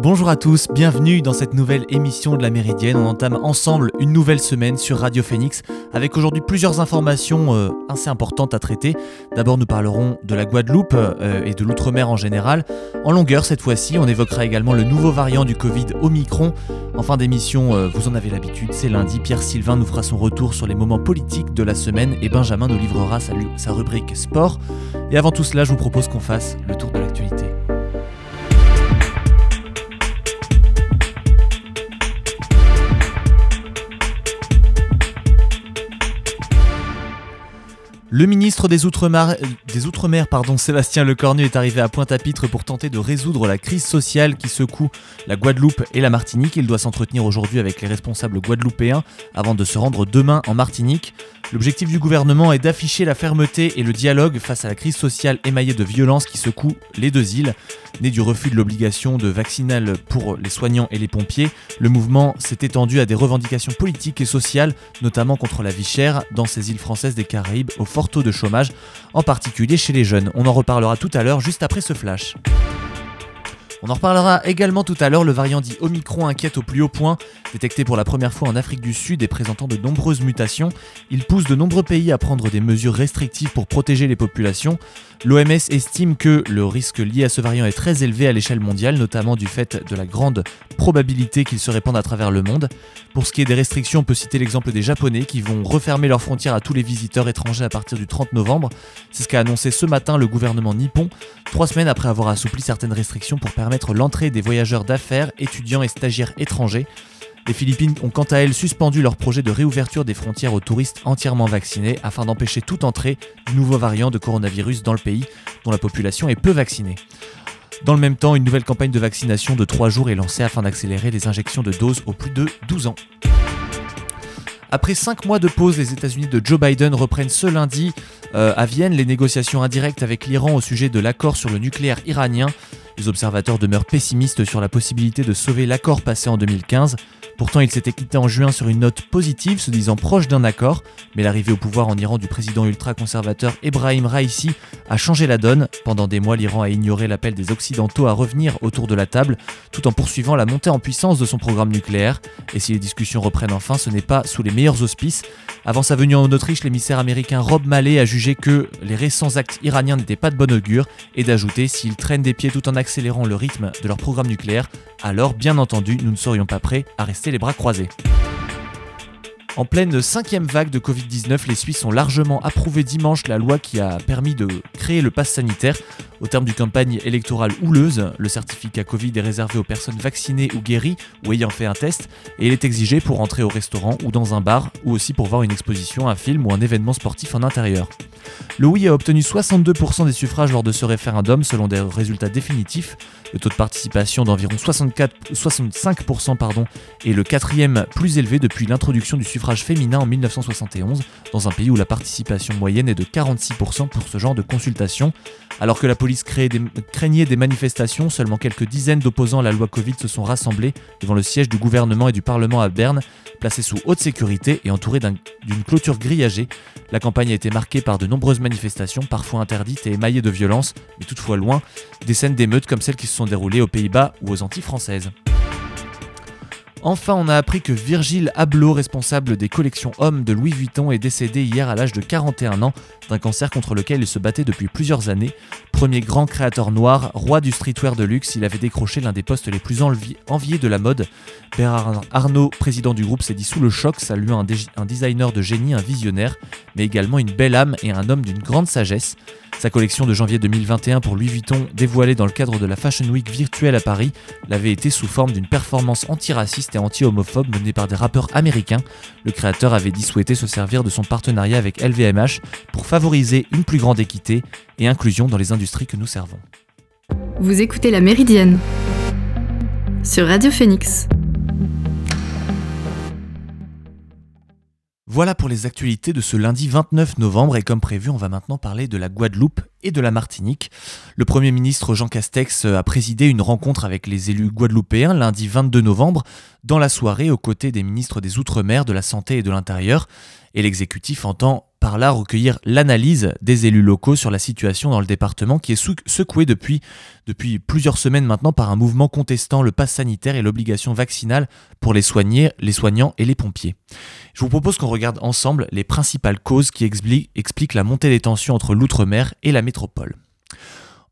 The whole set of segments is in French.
Bonjour à tous, bienvenue dans cette nouvelle émission de la Méridienne. On entame ensemble une nouvelle semaine sur Radio Phoenix avec aujourd'hui plusieurs informations euh, assez importantes à traiter. D'abord nous parlerons de la Guadeloupe euh, et de l'outre-mer en général. En longueur cette fois-ci, on évoquera également le nouveau variant du Covid Omicron. En fin d'émission, euh, vous en avez l'habitude, c'est lundi, Pierre Sylvain nous fera son retour sur les moments politiques de la semaine et Benjamin nous livrera sa rubrique sport. Et avant tout cela, je vous propose qu'on fasse le tour de l'actualité. Le ministre des Outre-mer, outre Sébastien Lecornu, est arrivé à Pointe-à-Pitre pour tenter de résoudre la crise sociale qui secoue la Guadeloupe et la Martinique. Il doit s'entretenir aujourd'hui avec les responsables guadeloupéens avant de se rendre demain en Martinique. L'objectif du gouvernement est d'afficher la fermeté et le dialogue face à la crise sociale émaillée de violence qui secoue les deux îles. Né du refus de l'obligation de vaccinal pour les soignants et les pompiers, le mouvement s'est étendu à des revendications politiques et sociales, notamment contre la vie chère dans ces îles françaises des Caraïbes au taux de chômage, en particulier chez les jeunes. On en reparlera tout à l'heure juste après ce flash. On en reparlera également tout à l'heure, le variant dit Omicron inquiète au plus haut point. Détecté pour la première fois en Afrique du Sud et présentant de nombreuses mutations, il pousse de nombreux pays à prendre des mesures restrictives pour protéger les populations. L'OMS estime que le risque lié à ce variant est très élevé à l'échelle mondiale, notamment du fait de la grande probabilité qu'il se répande à travers le monde. Pour ce qui est des restrictions, on peut citer l'exemple des Japonais qui vont refermer leurs frontières à tous les visiteurs étrangers à partir du 30 novembre. C'est ce qu'a annoncé ce matin le gouvernement nippon, trois semaines après avoir assoupli certaines restrictions pour permettre l'entrée des voyageurs d'affaires, étudiants et stagiaires étrangers. Les Philippines ont quant à elles suspendu leur projet de réouverture des frontières aux touristes entièrement vaccinés afin d'empêcher toute entrée du nouveau variant de coronavirus dans le pays dont la population est peu vaccinée. Dans le même temps, une nouvelle campagne de vaccination de 3 jours est lancée afin d'accélérer les injections de doses aux plus de 12 ans. Après 5 mois de pause, les États-Unis de Joe Biden reprennent ce lundi euh, à Vienne les négociations indirectes avec l'Iran au sujet de l'accord sur le nucléaire iranien. Les observateurs demeurent pessimistes sur la possibilité de sauver l'accord passé en 2015. Pourtant, il s'était quitté en juin sur une note positive, se disant proche d'un accord, mais l'arrivée au pouvoir en Iran du président ultra-conservateur Ebrahim Raisi a changé la donne. Pendant des mois, l'Iran a ignoré l'appel des Occidentaux à revenir autour de la table, tout en poursuivant la montée en puissance de son programme nucléaire. Et si les discussions reprennent enfin, ce n'est pas sous les meilleurs auspices. Avant sa venue en Autriche, l'émissaire américain Rob Malley a jugé que les récents actes iraniens n'étaient pas de bon augure et d'ajouter s'ils traînent des pieds tout en accélérant le rythme de leur programme nucléaire, alors bien entendu, nous ne serions pas prêts à rester les bras croisés. En pleine cinquième vague de Covid-19, les Suisses ont largement approuvé dimanche la loi qui a permis de créer le pass sanitaire. Au terme d'une campagne électorale houleuse, le certificat Covid est réservé aux personnes vaccinées ou guéries ou ayant fait un test et il est exigé pour entrer au restaurant ou dans un bar ou aussi pour voir une exposition, un film ou un événement sportif en intérieur. Le oui a obtenu 62% des suffrages lors de ce référendum selon des résultats définitifs. Le taux de participation d'environ 65% pardon, est le quatrième plus élevé depuis l'introduction du suffrage féminin en 1971, dans un pays où la participation moyenne est de 46% pour ce genre de consultation. Alors que la police craignait des manifestations, seulement quelques dizaines d'opposants à la loi Covid se sont rassemblés devant le siège du gouvernement et du Parlement à Berne, placé sous haute sécurité et entouré d'une clôture grillagée. La campagne a été marquée par de nombreuses manifestations, parfois interdites et émaillées de violence, mais toutefois loin des scènes d'émeutes comme celles qui se sont déroulées aux Pays-Bas ou aux Antilles françaises. Enfin, on a appris que Virgile Abloh, responsable des collections hommes de Louis Vuitton, est décédé hier à l'âge de 41 ans d'un cancer contre lequel il se battait depuis plusieurs années. Premier grand créateur noir, roi du streetwear de luxe, il avait décroché l'un des postes les plus enviés de la mode. Bernard Arnault, président du groupe, s'est dit sous le choc, saluant un, un designer de génie, un visionnaire, mais également une belle âme et un homme d'une grande sagesse. Sa collection de janvier 2021 pour Louis Vuitton, dévoilée dans le cadre de la Fashion Week virtuelle à Paris, l'avait été sous forme d'une performance antiraciste et anti-homophobe menée par des rappeurs américains. Le créateur avait dit souhaiter se servir de son partenariat avec LVMH pour favoriser une plus grande équité et inclusion dans les industries que nous servons. Vous écoutez La Méridienne sur Radio Phoenix. Voilà pour les actualités de ce lundi 29 novembre et comme prévu, on va maintenant parler de la Guadeloupe et de la Martinique. Le Premier ministre Jean Castex a présidé une rencontre avec les élus guadeloupéens lundi 22 novembre dans la soirée aux côtés des ministres des Outre-mer, de la Santé et de l'Intérieur. Et l'exécutif entend par là recueillir l'analyse des élus locaux sur la situation dans le département qui est secoué depuis, depuis plusieurs semaines maintenant par un mouvement contestant le pass sanitaire et l'obligation vaccinale pour les, soignés, les soignants et les pompiers. Je vous propose qu'on regarde ensemble les principales causes qui expliquent la montée des tensions entre l'outre-mer et la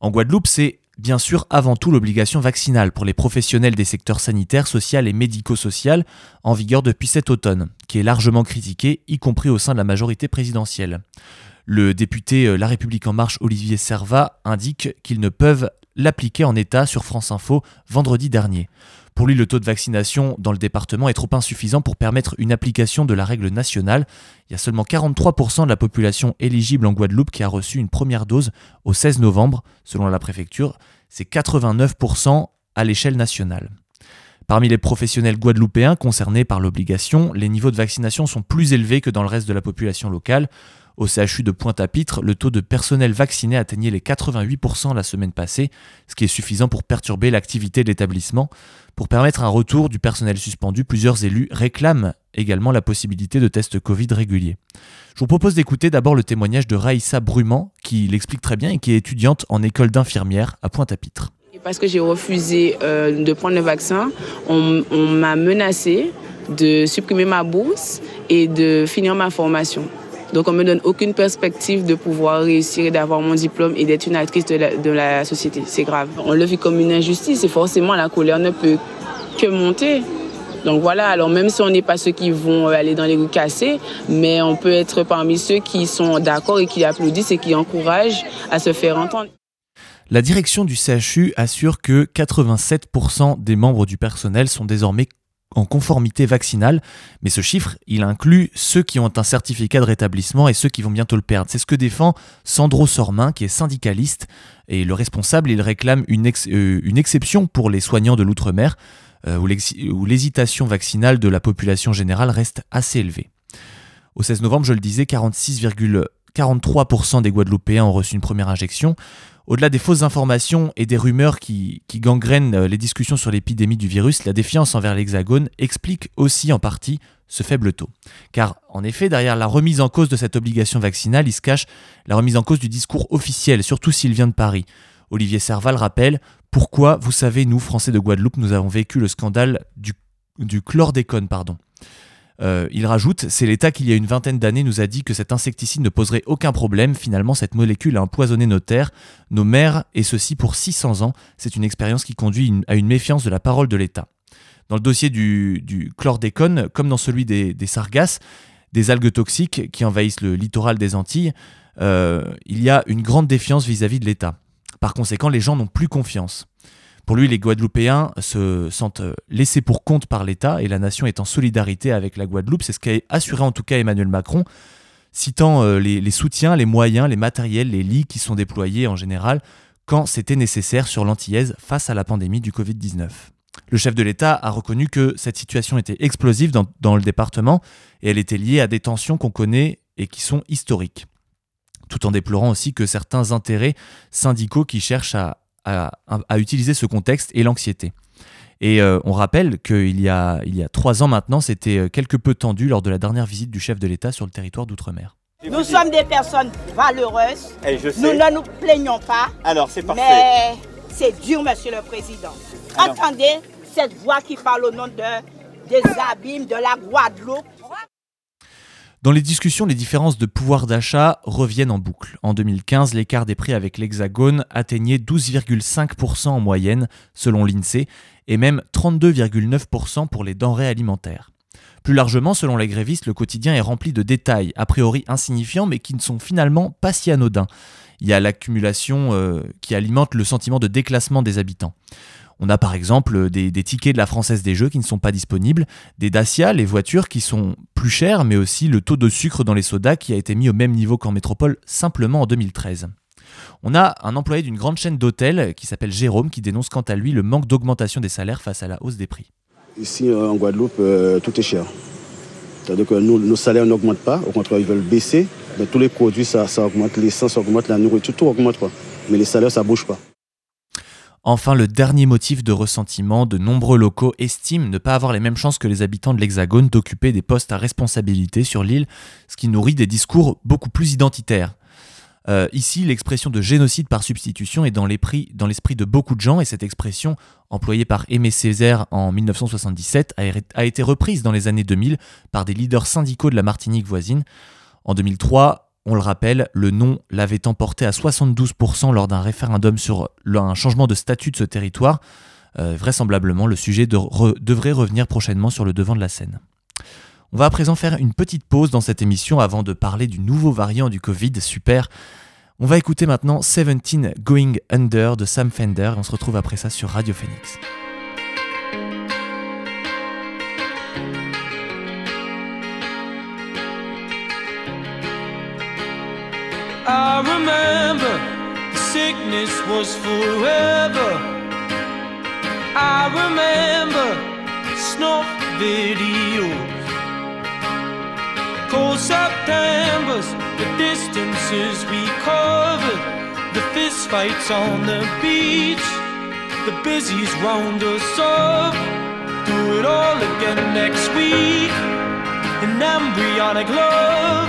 En Guadeloupe, c'est bien sûr avant tout l'obligation vaccinale pour les professionnels des secteurs sanitaires, social et médico-social en vigueur depuis cet automne, qui est largement critiquée, y compris au sein de la majorité présidentielle. Le député euh, La République en marche Olivier Servat indique qu'ils ne peuvent l'appliquer en état sur France Info vendredi dernier. Pour lui, le taux de vaccination dans le département est trop insuffisant pour permettre une application de la règle nationale. Il y a seulement 43% de la population éligible en Guadeloupe qui a reçu une première dose au 16 novembre, selon la préfecture. C'est 89% à l'échelle nationale. Parmi les professionnels guadeloupéens concernés par l'obligation, les niveaux de vaccination sont plus élevés que dans le reste de la population locale. Au CHU de Pointe-à-Pitre, le taux de personnel vacciné atteignait les 88% la semaine passée, ce qui est suffisant pour perturber l'activité de l'établissement. Pour permettre un retour du personnel suspendu, plusieurs élus réclament également la possibilité de tests Covid réguliers. Je vous propose d'écouter d'abord le témoignage de Raïssa Brumant, qui l'explique très bien et qui est étudiante en école d'infirmière à Pointe-à-Pitre. Parce que j'ai refusé euh, de prendre le vaccin, on, on m'a menacé de supprimer ma bourse et de finir ma formation. Donc on me donne aucune perspective de pouvoir réussir d'avoir mon diplôme et d'être une actrice de la, société. C'est grave. On le vit comme une injustice et forcément la colère ne peut que monter. Donc voilà, alors même si on n'est pas ceux qui vont aller dans les rues cassées, mais on peut être parmi ceux qui sont d'accord et qui applaudissent et qui encouragent à se faire entendre. La direction du CHU assure que 87% des membres du personnel sont désormais en conformité vaccinale, mais ce chiffre, il inclut ceux qui ont un certificat de rétablissement et ceux qui vont bientôt le perdre. C'est ce que défend Sandro Sormin, qui est syndicaliste, et le responsable, il réclame une, euh, une exception pour les soignants de l'outre-mer, euh, où l'hésitation vaccinale de la population générale reste assez élevée. Au 16 novembre, je le disais, 46,43% des Guadeloupéens ont reçu une première injection. Au-delà des fausses informations et des rumeurs qui, gangrènent euh, les discussions sur l'épidémie du virus, la défiance envers l'Hexagone explique aussi en partie ce faible taux. Car en effet, derrière la remise en cause de cette obligation vaccinale, il se cache la remise en cause du discours officiel, surtout s'il vient de Paris. Olivier Serval rappelle pourquoi, vous savez, nous, Français de Guadeloupe, nous avons vécu le scandale du, du chlordécone. Pardon. Euh, il rajoute, c'est l'État qui il y a une vingtaine d'années nous a dit que cet insecticide ne poserait aucun problème. Finalement, cette molécule a empoisonné nos terres, nos mers, et ceci pour 600 ans. C'est une expérience qui conduit à une méfiance de la parole de l'État. Dans le dossier du, chlordécone, comme dans celui des, sargasses, des algues toxiques qui envahissent le littoral des Antilles, euh, il y a une grande défiance vis à -vis de l'État. Par conséquent, les gens n'ont plus confiance. Pour lui, les Guadeloupéens se sentent laissés pour compte par l'État et la nation est en solidarité avec la Guadeloupe. C'est ce qu'a assuré en tout cas Emmanuel Macron, citant euh, les, soutiens, les moyens, les matériels, les lits qui sont déployés en général quand c'était nécessaire sur l'Antillaise face à la pandémie du Covid-19. Le chef de l'État a reconnu que cette situation était explosive dans, le département et elle était liée à des tensions qu'on connaît et qui sont historiques. Tout en déplorant aussi que certains intérêts syndicaux qui cherchent à, à, utiliser ce contexte et l'anxiété. Et euh, on rappelle qu'il y a, il y a trois ans maintenant, c'était euh, quelque peu tendu lors de la dernière visite du chef de l'État sur le territoire d'outre-mer. Nous sommes des personnes valeureuses. Et Nous ne nous plaignons pas. Alors, c'est parfait. Mais c'est dur, Monsieur le Président. Entendez cette voix qui parle au nom de, des abîmes de la Guadeloupe. Dans les discussions, les différences de pouvoir d'achat reviennent en boucle. En 2015, l'écart des prix avec l'Hexagone atteignait 12,5% en moyenne, selon l'INSEE, et même 32,9% pour les denrées alimentaires. Plus largement, selon les grévistes, le quotidien est rempli de détails, a priori insignifiants, mais qui ne sont finalement pas si anodins. Il y a l'accumulation euh, qui alimente le sentiment de déclassement des habitants. On a par exemple des, tickets de la Française des Jeux qui ne sont pas disponibles, des Dacia, les voitures qui sont plus chères, mais aussi le taux de sucre dans les sodas qui a été mis au même niveau qu'en métropole simplement en 2013. On a un employé d'une grande chaîne d'hôtels qui s'appelle Jérôme qui dénonce quant à lui le manque d'augmentation des salaires face à la hausse des prix. Ici euh, en Guadeloupe, euh, tout est cher. C'est-à-dire que nos salaires n'augmentent pas, au contraire, ils veulent baisser. Tous les produits, ça, ça augmente, l'essence augmente, la nourriture, tout augmente. Mais les salaires, ça ne bouge pas. Enfin, le dernier motif de ressentiment, de nombreux locaux estiment ne pas avoir les mêmes chances que les habitants de l'Hexagone d'occuper des postes à responsabilité sur l'île, ce qui nourrit des discours beaucoup plus identitaires. Euh, ici, l'expression de génocide par substitution est dans l'esprit de beaucoup de gens et cette expression, employée par Aimé Césaire en 1977, a, été reprise dans les années 2000 par des leaders syndicaux de la Martinique voisine. En 2003, on le rappelle, le nom l'avait emporté à 72% lors d'un référendum sur un changement de statut de ce territoire. Euh, vraisemblablement, le sujet devrait revenir prochainement sur le devant de la scène. On va à présent faire une petite pause dans cette émission avant de parler du nouveau variant du Covid, super. On va écouter maintenant 17 Going Under de Sam Fender et on se retrouve après ça sur Radio Phoenix. I remember the sickness was forever. I remember snuff videos. Cold Septembers, the distances we covered, the fist fights on the beach, the busies round us up. Do it all again next week. An embryonic love,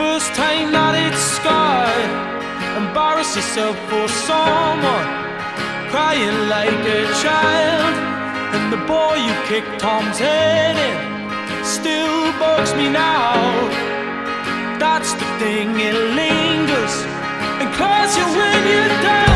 first time that it's scarred. Embarrass yourself for someone, crying like a child, and the boy you kicked Tom's head in still bugs me now. That's the thing, it lingers and calls you when you're down.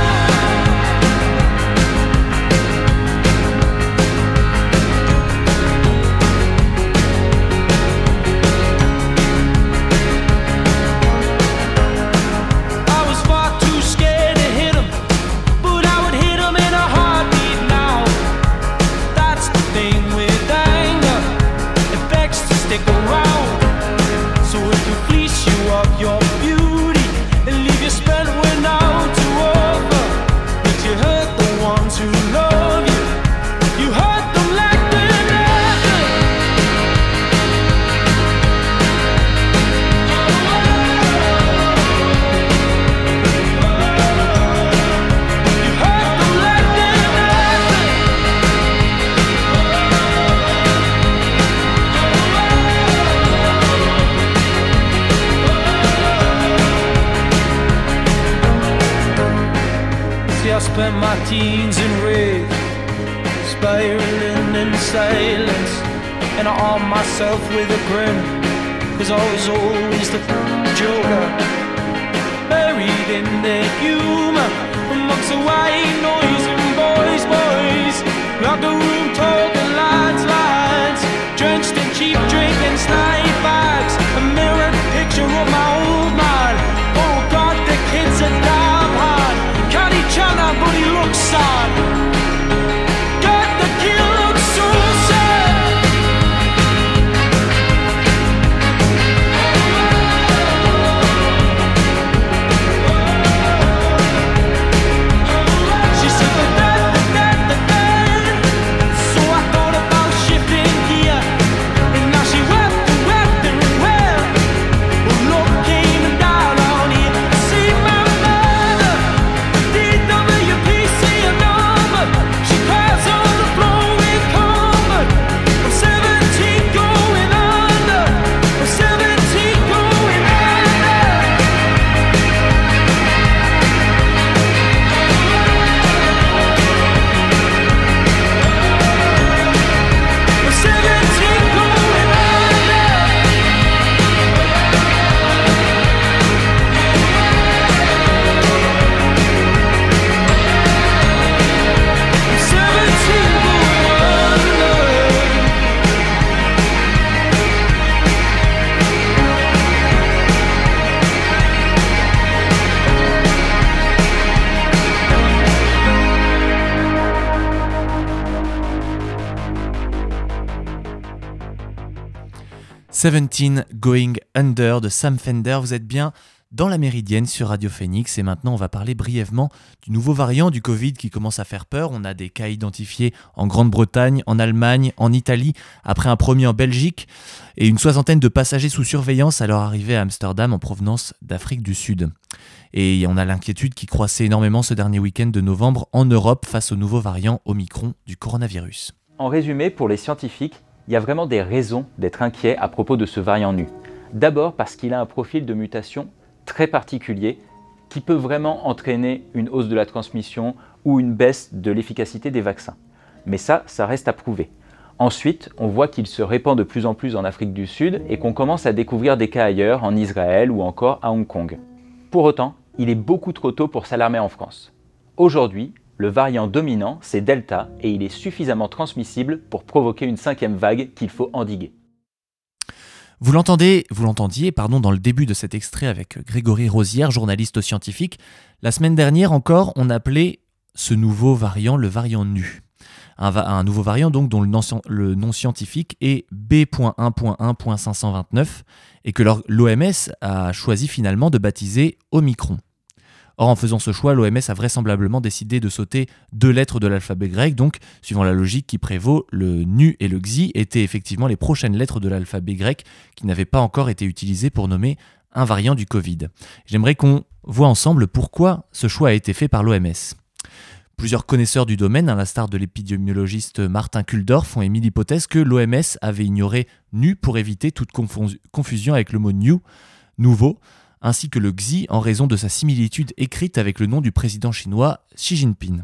17 Going Under de Sam Fender. Vous êtes bien dans la Méridienne sur Radio Phoenix et maintenant on va parler brièvement du nouveau variant du Covid qui commence à faire peur. On a des cas identifiés en Grande-Bretagne, en Allemagne, en Italie, après un premier en Belgique et une soixantaine de passagers sous surveillance à leur arrivée à Amsterdam en provenance d'Afrique du Sud. Et on a l'inquiétude qui croissait énormément ce dernier week-end de novembre en Europe face au nouveau variant Omicron du coronavirus. En résumé, pour les scientifiques, il y a vraiment des raisons d'être inquiets à propos de ce variant nu. D'abord parce qu'il a un profil de mutation très particulier qui peut vraiment entraîner une hausse de la transmission ou une baisse de l'efficacité des vaccins. Mais ça, ça reste à prouver. Ensuite, on voit qu'il se répand de plus en plus en Afrique du Sud et qu'on commence à découvrir des cas ailleurs, en Israël ou encore à Hong Kong. Pour autant, il est beaucoup trop tôt pour s'alarmer en France. Aujourd'hui, le variant dominant, c'est Delta, et il est suffisamment transmissible pour provoquer une cinquième vague qu'il faut endiguer. Vous l'entendez, vous l'entendiez, pardon, dans le début de cet extrait avec Grégory Rosière, journaliste scientifique. La semaine dernière encore, on appelait ce nouveau variant le variant nu. Un, nouveau variant donc dont le nom, le nom scientifique est B.1.1.529 et que l'OMS a choisi finalement de baptiser Omicron. Or, en faisant ce choix, l'OMS a vraisemblablement décidé de sauter deux lettres de l'alphabet grec, donc, suivant la logique qui prévaut, le nu et le xi étaient effectivement les prochaines lettres de l'alphabet grec qui n'avaient pas encore été utilisées pour nommer un variant du Covid. J'aimerais qu'on voit ensemble pourquoi ce choix a été fait par l'OMS. Plusieurs connaisseurs du domaine, à l'instar de l'épidémiologiste Martin Kuldorf, ont émis l'hypothèse que l'OMS avait ignoré nu pour éviter toute confusion avec le mot new, nouveau, ainsi que le Xi en raison de sa similitude écrite avec le nom du président chinois Xi Jinping.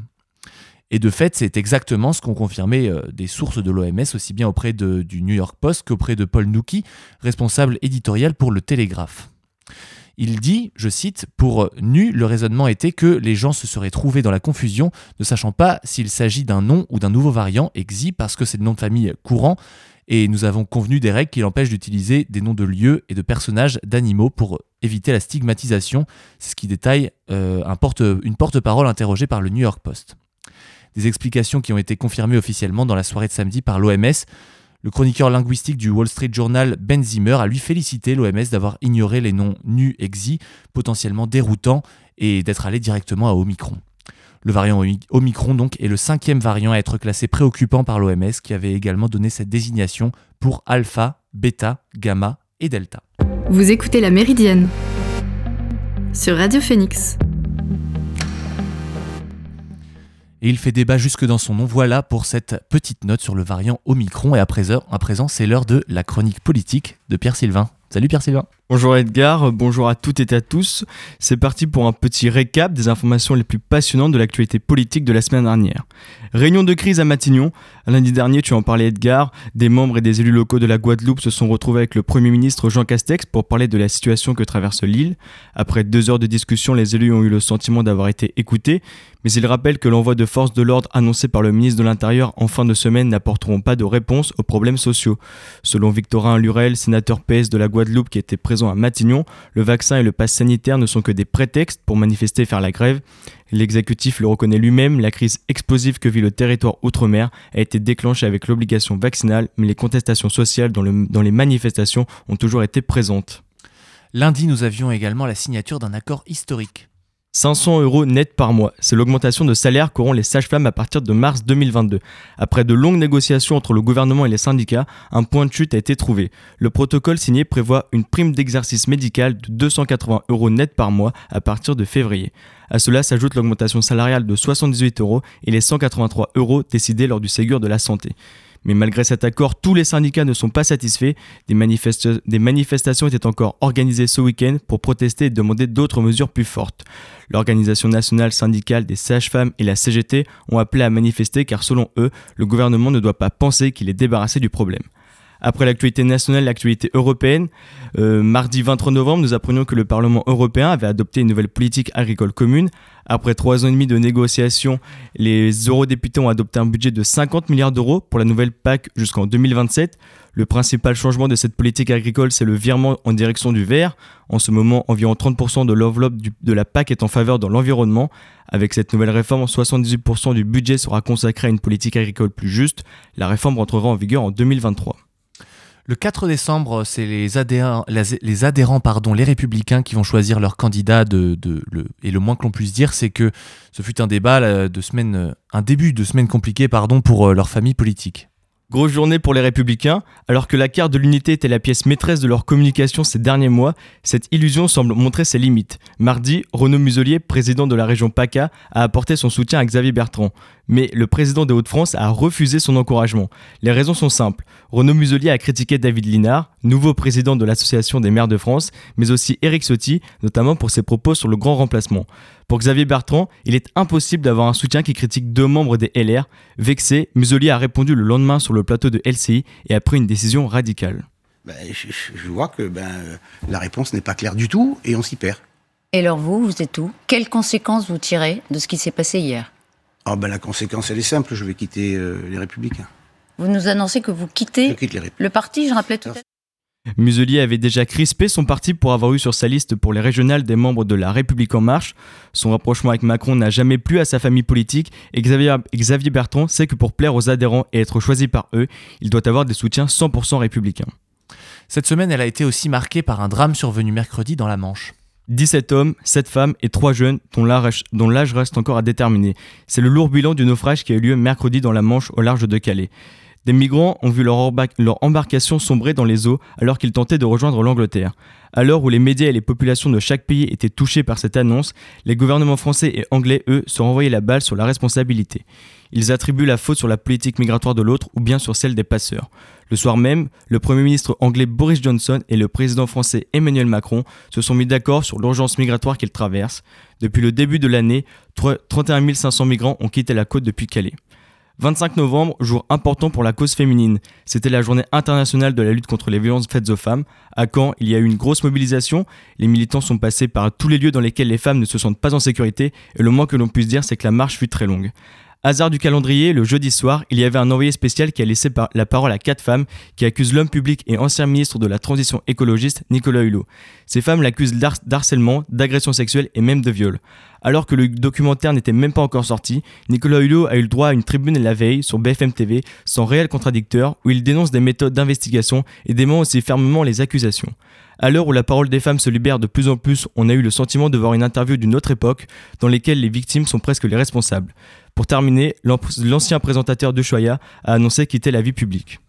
Et de fait, c'est exactement ce qu'ont confirmé euh, des sources de l'OMS, aussi bien auprès du New York Post qu'auprès de Paul Nuki, responsable éditorial pour le Télégraphe. Il dit, je cite, Pour Nu, le raisonnement était que les gens se seraient trouvés dans la confusion, ne sachant pas s'il s'agit d'un nom ou d'un nouveau variant, Xi parce que c'est le nom de famille courant, et nous avons convenu des règles qui l'empêchent d'utiliser des noms de lieux et de personnages d'animaux pour éviter la stigmatisation. Ce qui détaille euh, une porte-parole interrogée par le New York Post. Des explications qui ont été confirmées officiellement dans la soirée de samedi par l'OMS. Le chroniqueur linguistique du Wall Street Journal, Ben Zimmer, a lui félicité l'OMS d'avoir ignoré les noms nu et xi, potentiellement déroutants, et d'être allé directement à Omicron. Le variant Omicron donc est le cinquième variant à être classé préoccupant par l'OMS qui avait également donné cette désignation pour alpha, bêta, gamma et delta. Vous écoutez la Méridienne sur Radio Phoenix. Et il fait débat jusque dans son nom. Voilà pour cette petite note sur le variant Omicron. Et à présent, à présent c'est l'heure de la chronique politique de Pierre Sylvain. Salut Pierre Sylvain. Bonjour Edgar, bonjour à toutes et à tous. C'est parti pour un petit récap des informations les plus passionnantes de l'actualité politique de la semaine dernière. Réunion de crise à Matignon. Lundi dernier, tu en parlais Edgar, des membres et des élus locaux de la Guadeloupe se sont retrouvés avec le Premier ministre Jean Castex pour parler de la situation que traverse l'île. Après deux heures de discussion, les élus ont eu le sentiment d'avoir été écoutés, mais ils rappellent que l'envoi de forces de l'ordre annoncé par le ministre de l'Intérieur en fin de semaine n'apporteront pas de réponse aux problèmes sociaux. Selon Victorin Lurel, sénateur PS de la Guadeloupe qui était présent à Matignon, le vaccin et le pass sanitaire ne sont que des prétextes pour manifester et faire la grève. L'exécutif le reconnaît lui-même, la crise explosive que vit le territoire outre-mer a été déclenchée avec l'obligation vaccinale, mais les contestations sociales dans, dans les manifestations ont toujours été présentes. Lundi, nous avions également la signature d'un accord historique. 500 euros net par mois. C'est l'augmentation de salaire qu'auront les sages-femmes à partir de mars 2022. Après de longues négociations entre le gouvernement et les syndicats, un point de chute a été trouvé. Le protocole signé prévoit une prime d'exercice médical de 280 euros net par mois à partir de février. À cela s'ajoute l'augmentation salariale de 78 euros et les 183 euros décidés lors du Ségur de la santé. Mais malgré cet accord, tous les syndicats ne sont pas satisfaits. Des, manifestations étaient encore organisées ce week-end pour protester et demander d'autres mesures plus fortes. L'Organisation nationale syndicale des sages-femmes et la CGT ont appelé à manifester car selon eux, le gouvernement ne doit pas penser qu'il est débarrassé du problème. Après l'actualité nationale, l'actualité européenne, euh, mardi 23 novembre, nous apprenions que le Parlement européen avait adopté une nouvelle politique agricole commune. Après trois ans et demi de négociations, les eurodéputés ont adopté un budget de 50 milliards d'euros pour la nouvelle PAC jusqu'en 2027. Le principal changement de cette politique agricole, c'est le virement en direction du vert. En ce moment, environ 30% de l'enveloppe de la PAC est en faveur de l'environnement. Avec cette nouvelle réforme, 78% du budget sera consacré à une politique agricole plus juste. La réforme rentrera en vigueur en 2023. Le 4 décembre, c'est les adhérents, les pardon, les républicains qui vont choisir leur candidat. De, le, et le moins que l'on puisse dire, c'est que ce fut un débat de semaine, un début de semaine compliqué pardon, pour euh, leur famille politique. Grosse journée pour les républicains, alors que la carte de l'unité était la pièce maîtresse de leur communication ces derniers mois, cette illusion semble montrer ses limites. Mardi, Renaud Muselier, président de la région PACA, a apporté son soutien à Xavier Bertrand mais le président des Hauts-de-France a refusé son encouragement. Les raisons sont simples. Renaud Muselier a critiqué David Linard, nouveau président de l'Association des maires de France, mais aussi Éric Sotti, notamment pour ses propos sur le grand remplacement. Pour Xavier Bertrand, il est impossible d'avoir un soutien qui critique deux membres des LR. Vexé, Muselier a répondu le lendemain sur le plateau de LCI et a pris une décision radicale. Ben, je, vois que ben, la réponse n'est pas claire du tout et on s'y perd. Et alors vous, vous êtes où? Quelles conséquences vous tirez de ce qui s'est passé hier? Ah ben la conséquence, elle est simple, je vais quitter euh, les Républicains. Vous nous annoncez que vous quittez le parti, je rappelais tout à l'heure. Muselier avait déjà crispé son parti pour avoir eu sur sa liste pour les régionales des membres de la République en marche. Son rapprochement avec Macron n'a jamais plu à sa famille politique et Xavier, Xavier Bertrand sait que pour plaire aux adhérents et être choisi par eux, il doit avoir des soutiens 100% républicains. Cette semaine, elle a été aussi marquée par un drame survenu mercredi dans la Manche. 17 hommes, 7 femmes et 3 jeunes dont l'âge reste encore à déterminer. C'est le lourd bilan du naufrage qui a eu lieu mercredi dans la Manche au large de Calais. Des migrants ont vu leur, embarcation sombrer dans les eaux alors qu'ils tentaient de rejoindre l'Angleterre. À l'heure où les médias et les populations de chaque pays étaient touchés par cette annonce, les gouvernements français et anglais, eux, se renvoyaient la balle sur la responsabilité. Ils attribuent la faute sur la politique migratoire de l'autre ou bien sur celle des passeurs. Le soir même, le Premier ministre anglais Boris Johnson et le président français Emmanuel Macron se sont mis d'accord sur l'urgence migratoire qu'ils traversent. Depuis le début de l'année, 31 500 migrants ont quitté la côte depuis Calais. 25 novembre, jour important pour la cause féminine. C'était la journée internationale de la lutte contre les violences faites aux femmes. À Caen, il y a eu une grosse mobilisation. Les militants sont passés par tous les lieux dans lesquels les femmes ne se sentent pas en sécurité et le moins que l'on puisse dire, c'est que la marche fut très longue. Hasard du calendrier, le jeudi soir, il y avait un envoyé spécial qui a laissé la parole à quatre femmes qui accusent l'homme public et ancien ministre de la transition écologiste, Nicolas Hulot. Ces femmes l'accusent d'harcèlement, d'agression sexuelle et même de viol. Alors que le documentaire n'était même pas encore sorti, Nicolas Hulot a eu le droit à une tribune la veille sur BFM TV sans réel contradicteur où il dénonce des méthodes d'investigation et dément aussi fermement les accusations. À l'heure où la parole des femmes se libère de plus en plus, on a eu le sentiment de voir une interview d'une autre époque dans laquelle les victimes sont presque les responsables. Pour terminer, l'ancien présentateur de Choya a annoncé quitter la vie publique.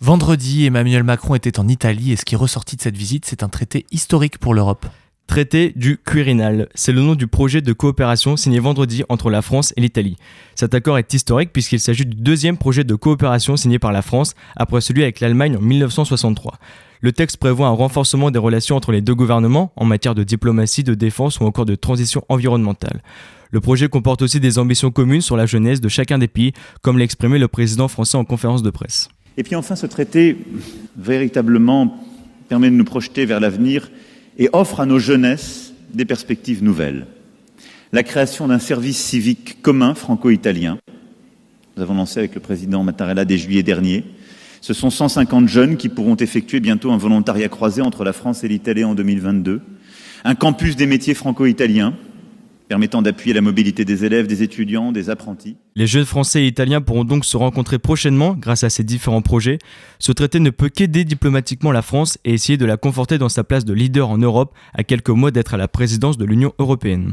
Vendredi, Emmanuel Macron était en Italie et ce qui est ressorti de cette visite, c'est un traité historique pour l'Europe. Traité du Quirinal, c'est le nom du projet de coopération signé vendredi entre la France et l'Italie. Cet accord est historique puisqu'il s'agit du deuxième projet de coopération signé par la France après celui avec l'Allemagne en 1963. Le texte prévoit un renforcement des relations entre les deux gouvernements en matière de diplomatie, de défense ou encore de transition environnementale. Le projet comporte aussi des ambitions communes sur la jeunesse de chacun des pays, comme l'a exprimé le président français en conférence de presse. Et puis enfin, ce traité véritablement permet de nous projeter vers l'avenir et offre à nos jeunesses des perspectives nouvelles. La création d'un service civique commun franco-italien. Nous avons lancé avec le président Mattarella dès juillet dernier ce sont 150 jeunes qui pourront effectuer bientôt un volontariat croisé entre la France et l'Italie en 2022. Un campus des métiers franco-italiens permettant d'appuyer la mobilité des élèves, des étudiants, des apprentis. Les jeunes français et italiens pourront donc se rencontrer prochainement grâce à ces différents projets. Ce traité ne peut qu'aider diplomatiquement la France et essayer de la conforter dans sa place de leader en Europe à quelques mois d'être à la présidence de l'Union européenne.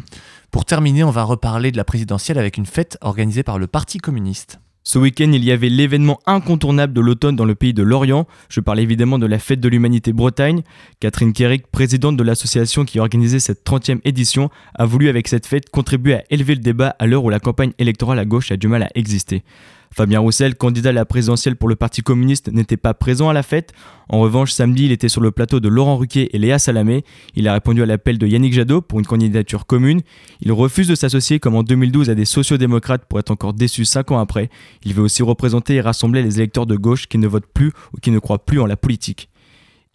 Pour terminer, on va reparler de la présidentielle avec une fête organisée par le Parti communiste. Ce week-end, il y avait l'événement incontournable de l'automne dans le pays de l'Orient. Je parle évidemment de la Fête de l'Humanité Bretagne. Catherine Kerrick, présidente de l'association qui a organisé cette 30e édition, a voulu avec cette fête contribuer à élever le débat à l'heure où la campagne électorale à gauche a du mal à exister. Fabien Roussel, candidat à la présidentielle pour le Parti communiste, n'était pas présent à la fête. En revanche, samedi, il était sur le plateau de Laurent Ruquier et Léa Salamé. Il a répondu à l'appel de Yannick Jadot pour une candidature commune. Il refuse de s'associer comme en 2012 à des sociodémocrates pour être encore déçu cinq ans après. Il veut aussi représenter et rassembler les électeurs de gauche qui ne votent plus ou qui ne croient plus en la politique.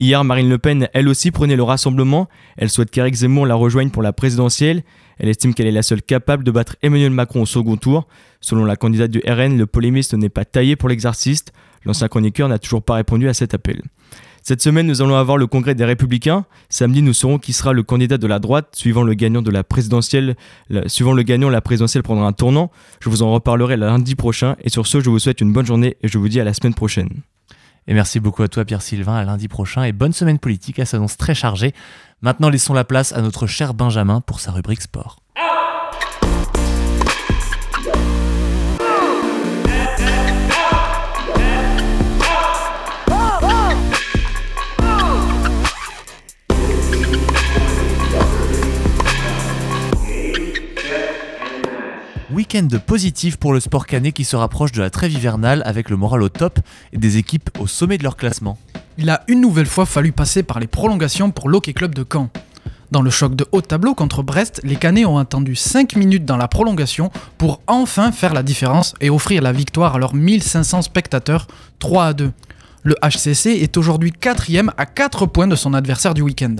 Hier, Marine Le Pen, elle aussi, prenait le rassemblement. Elle souhaite qu'Éric Zemmour la rejoigne pour la présidentielle. Elle estime qu'elle est la seule capable de battre Emmanuel Macron au second tour. Selon la candidate du RN, le polémiste n'est pas taillé pour l'exercice. L'ancien chroniqueur n'a toujours pas répondu à cet appel. Cette semaine, nous allons avoir le congrès des Républicains. Samedi, nous saurons qui sera le candidat de la droite. Suivant le gagnant de la présidentielle, suivant le gagnant, la présidentielle prendra un tournant. Je vous en reparlerai lundi prochain. Et sur ce, je vous souhaite une bonne journée et je vous dis à la semaine prochaine. Et merci beaucoup à toi Pierre-Sylvain, à lundi prochain et bonne semaine politique, elle s'annonce très chargée. Maintenant laissons la place à notre cher Benjamin pour sa rubrique sport. Week-end positif pour le sport canet qui se rapproche de la trêve hivernale avec le moral au top et des équipes au sommet de leur classement. Il a une nouvelle fois fallu passer par les prolongations pour l'Hockey Club de Caen. Dans le choc de haut tableau contre Brest, les Canets ont attendu 5 minutes dans la prolongation pour enfin faire la différence et offrir la victoire à leurs 1500 spectateurs 3 à 2. Le HCC est aujourd'hui quatrième à 4 points de son adversaire du week-end.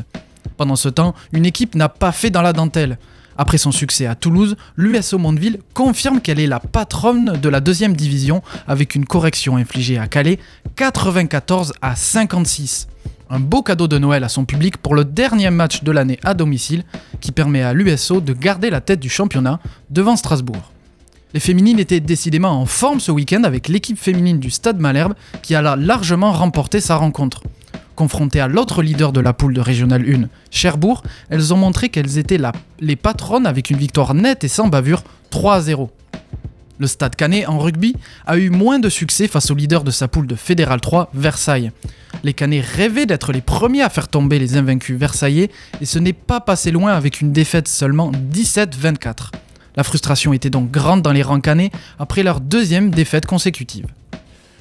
Pendant ce temps, une équipe n'a pas fait dans la dentelle. Après son succès à Toulouse, l'USO Mondeville confirme qu'elle est la patronne de la deuxième division avec une correction infligée à Calais 94 à 56. Un beau cadeau de Noël à son public pour le dernier match de l'année à domicile qui permet à l'USO de garder la tête du championnat devant Strasbourg. Les féminines étaient décidément en forme ce week-end avec l'équipe féminine du Stade Malherbe qui a largement remporté sa rencontre. Confrontées à l'autre leader de la poule de Régional 1, Cherbourg, elles ont montré qu'elles étaient les patronnes avec une victoire nette et sans bavure 3 à 0. Le Stade Canet en rugby a eu moins de succès face au leader de sa poule de Fédéral 3, Versailles. Les Canets rêvaient d'être les premiers à faire tomber les invaincus versaillais et ce n'est pas passé loin avec une défaite seulement 17-24. La frustration était donc grande dans les rangs canets après leur deuxième défaite consécutive.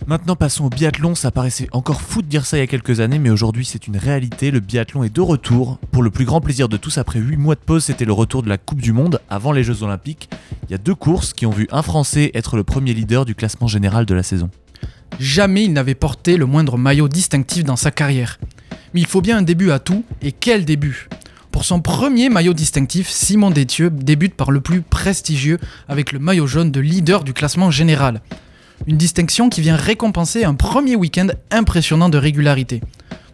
Maintenant passons au biathlon, ça paraissait encore fou de dire ça il y a quelques années, mais aujourd'hui c'est une réalité, le biathlon est de retour. Pour le plus grand plaisir de tous, après 8 mois de pause, c'était le retour de la Coupe du Monde avant les Jeux Olympiques. Il y a deux courses qui ont vu un Français être le premier leader du classement général de la saison. Jamais il n'avait porté le moindre maillot distinctif dans sa carrière. Mais il faut bien un début à tout, et quel début? Pour son premier maillot distinctif, Simon Détieux débute par le plus prestigieux avec le maillot jaune de leader du classement général. Une distinction qui vient récompenser un premier week-end impressionnant de régularité.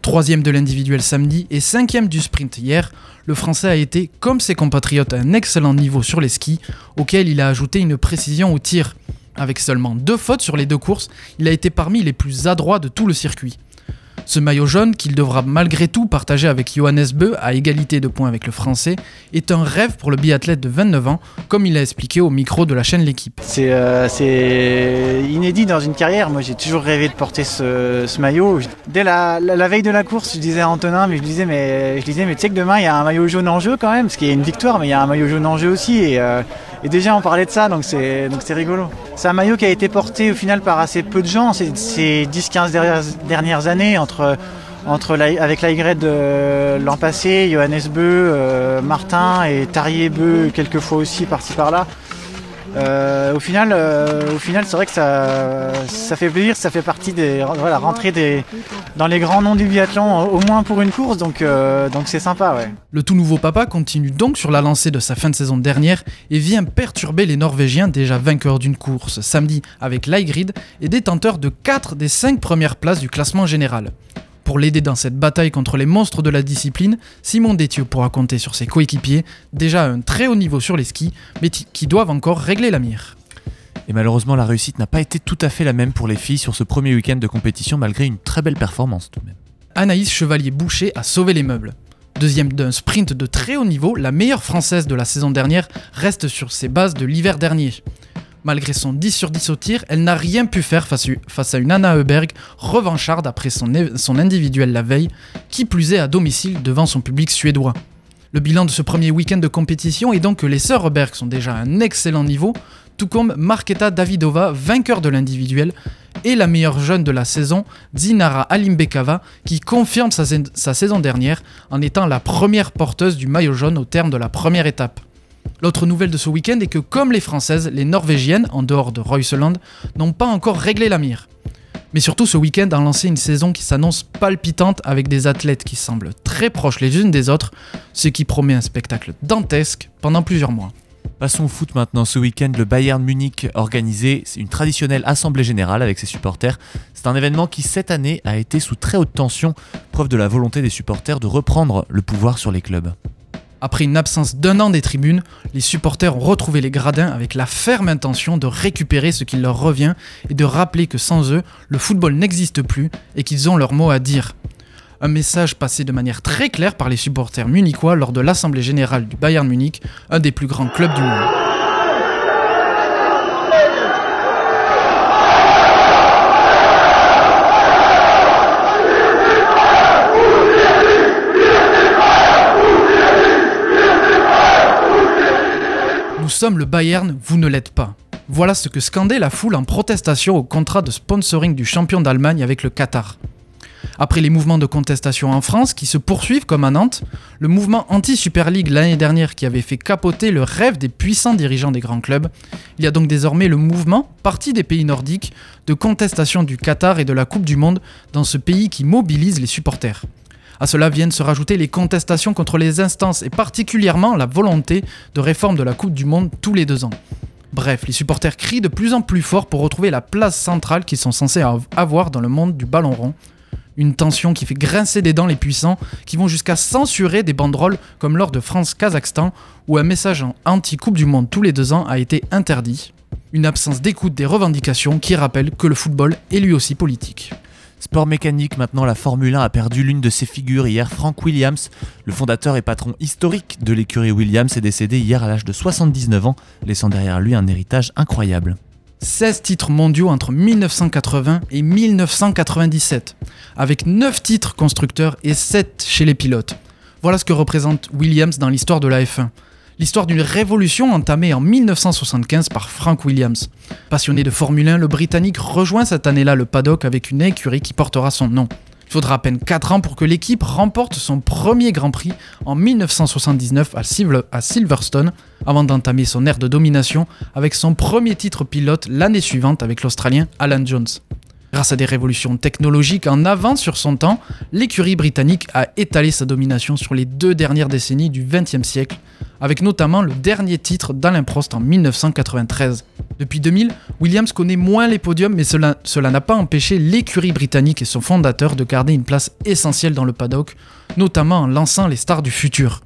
Troisième de l'individuel samedi et cinquième du sprint hier, le Français a été, comme ses compatriotes, à un excellent niveau sur les skis, auquel il a ajouté une précision au tir. Avec seulement deux fautes sur les deux courses, il a été parmi les plus adroits de tout le circuit. Ce maillot jaune, qu'il devra malgré tout partager avec Johannes Beu à égalité de points avec le français, est un rêve pour le biathlète de 29 ans, comme il a expliqué au micro de la chaîne L'équipe. C'est euh, inédit dans une carrière. Moi, j'ai toujours rêvé de porter ce, maillot. Dès la, veille de la course, je disais à Antonin, mais je disais, mais je disais, mais tu sais que demain il y a un maillot jaune en jeu quand même, parce qu'il y a une victoire, mais il y a un maillot jaune en jeu aussi. Et, euh, et déjà, on parlait de ça, donc c'est donc c'est rigolo. C'est un maillot qui a été porté au final par assez peu de gens ces, ces 10-15 dernières, dernières années entre entre avec la Y de l'an passé, Johannes Beu, euh, Martin et Tarier Beu quelques fois aussi par-ci par-là. Euh, au final, euh, au final, c'est vrai que ça, ça fait plaisir, ça fait partie des, voilà, rentrer des, dans les grands noms du biathlon, au moins pour une course, donc, euh, donc c'est sympa, ouais. Le tout nouveau papa continue donc sur la lancée de sa fin de saison dernière et vient perturber les Norvégiens déjà vainqueurs d'une course samedi avec l'Aigrid et détenteurs de 4 des 5 premières places du classement général. Pour l'aider dans cette bataille contre les monstres de la discipline, Simon Détieux pourra compter sur ses coéquipiers, déjà à un très haut niveau sur les skis, mais qui doivent encore régler la mire. Et malheureusement, la réussite n'a pas été tout à fait la même pour les filles sur ce premier week-end de compétition, malgré une très belle performance tout de même. Anaïs Chevalier-Boucher a sauvé les meubles. Deuxième d'un sprint de très haut niveau, la meilleure française de la saison dernière reste sur ses bases de l'hiver dernier. Malgré son 10 sur 10 au tir, elle n'a rien pu faire face à une Anna Heuberg revancharde après son, individuel la veille, qui plus est à domicile devant son public suédois. Le bilan de ce premier week-end de compétition est donc que les sœurs Heuberg sont déjà à un excellent niveau, tout comme Marketa Davidova, vainqueur de l'individuel, et la meilleure jeune de la saison, Zinara Alimbekava, qui confirme sa saison dernière en étant la première porteuse du maillot jaune au terme de la première étape. L'autre nouvelle de ce week-end est que, comme les Françaises, les Norvégiennes, en dehors de Royceland, n'ont pas encore réglé la mire. Mais surtout, ce week-end a lancé une saison qui s'annonce palpitante avec des athlètes qui semblent très proches les unes des autres, ce qui promet un spectacle dantesque pendant plusieurs mois. Passons au foot maintenant. Ce week-end, le Bayern Munich organisé une traditionnelle assemblée générale avec ses supporters. C'est un événement qui, cette année, a été sous très haute tension, preuve de la volonté des supporters de reprendre le pouvoir sur les clubs. Après une absence d'un an des tribunes, les supporters ont retrouvé les gradins avec la ferme intention de récupérer ce qui leur revient et de rappeler que sans eux, le football n'existe plus et qu'ils ont leur mot à dire. Un message passé de manière très claire par les supporters munichois lors de l'Assemblée générale du Bayern Munich, un des plus grands clubs du monde. Sommes le Bayern, vous ne l'êtes pas. Voilà ce que scandait la foule en protestation au contrat de sponsoring du champion d'Allemagne avec le Qatar. Après les mouvements de contestation en France qui se poursuivent comme à Nantes, le mouvement anti-Super League l'année dernière qui avait fait capoter le rêve des puissants dirigeants des grands clubs, il y a donc désormais le mouvement, parti des pays nordiques, de contestation du Qatar et de la Coupe du Monde dans ce pays qui mobilise les supporters. À cela viennent se rajouter les contestations contre les instances et particulièrement la volonté de réforme de la Coupe du Monde tous les deux ans. Bref, les supporters crient de plus en plus fort pour retrouver la place centrale qu'ils sont censés avoir dans le monde du ballon rond. Une tension qui fait grincer des dents les puissants, qui vont jusqu'à censurer des banderoles comme lors de France-Kazakhstan, où un message anti-Coupe du Monde tous les deux ans a été interdit. Une absence d'écoute des revendications qui rappelle que le football est lui aussi politique. Sport mécanique, maintenant la Formule 1 a perdu l'une de ses figures hier. Frank Williams, le fondateur et patron historique de l'écurie Williams, est décédé hier à l'âge de 79 ans, laissant derrière lui un héritage incroyable. 16 titres mondiaux entre 1980 et 1997, avec 9 titres constructeurs et 7 chez les pilotes. Voilà ce que représente Williams dans l'histoire de la F1 l'histoire d'une révolution entamée en 1975 par Frank Williams. Passionné de Formule 1, le Britannique rejoint cette année-là le paddock avec une écurie qui portera son nom. Il faudra à peine 4 ans pour que l'équipe remporte son premier Grand Prix en 1979 à Silverstone, avant d'entamer son ère de domination avec son premier titre pilote l'année suivante avec l'Australien Alan Jones. Grâce à des révolutions technologiques en avance sur son temps, l'écurie britannique a étalé sa domination sur les deux dernières décennies du XXe siècle, avec notamment le dernier titre d'Alain Prost en 1993. Depuis 2000, Williams connaît moins les podiums, mais cela n'a pas empêché l'écurie britannique et son fondateur de garder une place essentielle dans le paddock, notamment en lançant les stars du futur.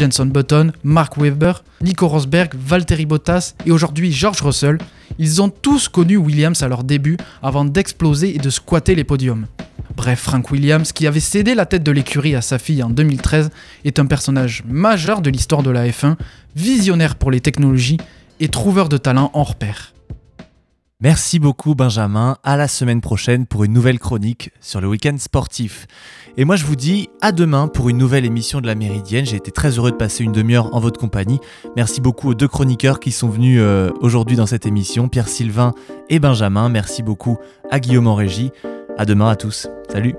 Jenson Button, Mark Webber, Nico Rosberg, Valtteri Bottas et aujourd'hui George Russell, ils ont tous connu Williams à leur début avant d'exploser et de squatter les podiums. Bref, Frank Williams, qui avait cédé la tête de l'écurie à sa fille en 2013, est un personnage majeur de l'histoire de la F1, visionnaire pour les technologies et trouveur de talent hors pair. Merci beaucoup Benjamin, à la semaine prochaine pour une nouvelle chronique sur le week-end sportif. Et moi je vous dis à demain pour une nouvelle émission de la Méridienne. J'ai été très heureux de passer une demi-heure en votre compagnie. Merci beaucoup aux deux chroniqueurs qui sont venus euh, aujourd'hui dans cette émission, Pierre Sylvain et Benjamin. Merci beaucoup à Guillaume en régie. À demain à tous. Salut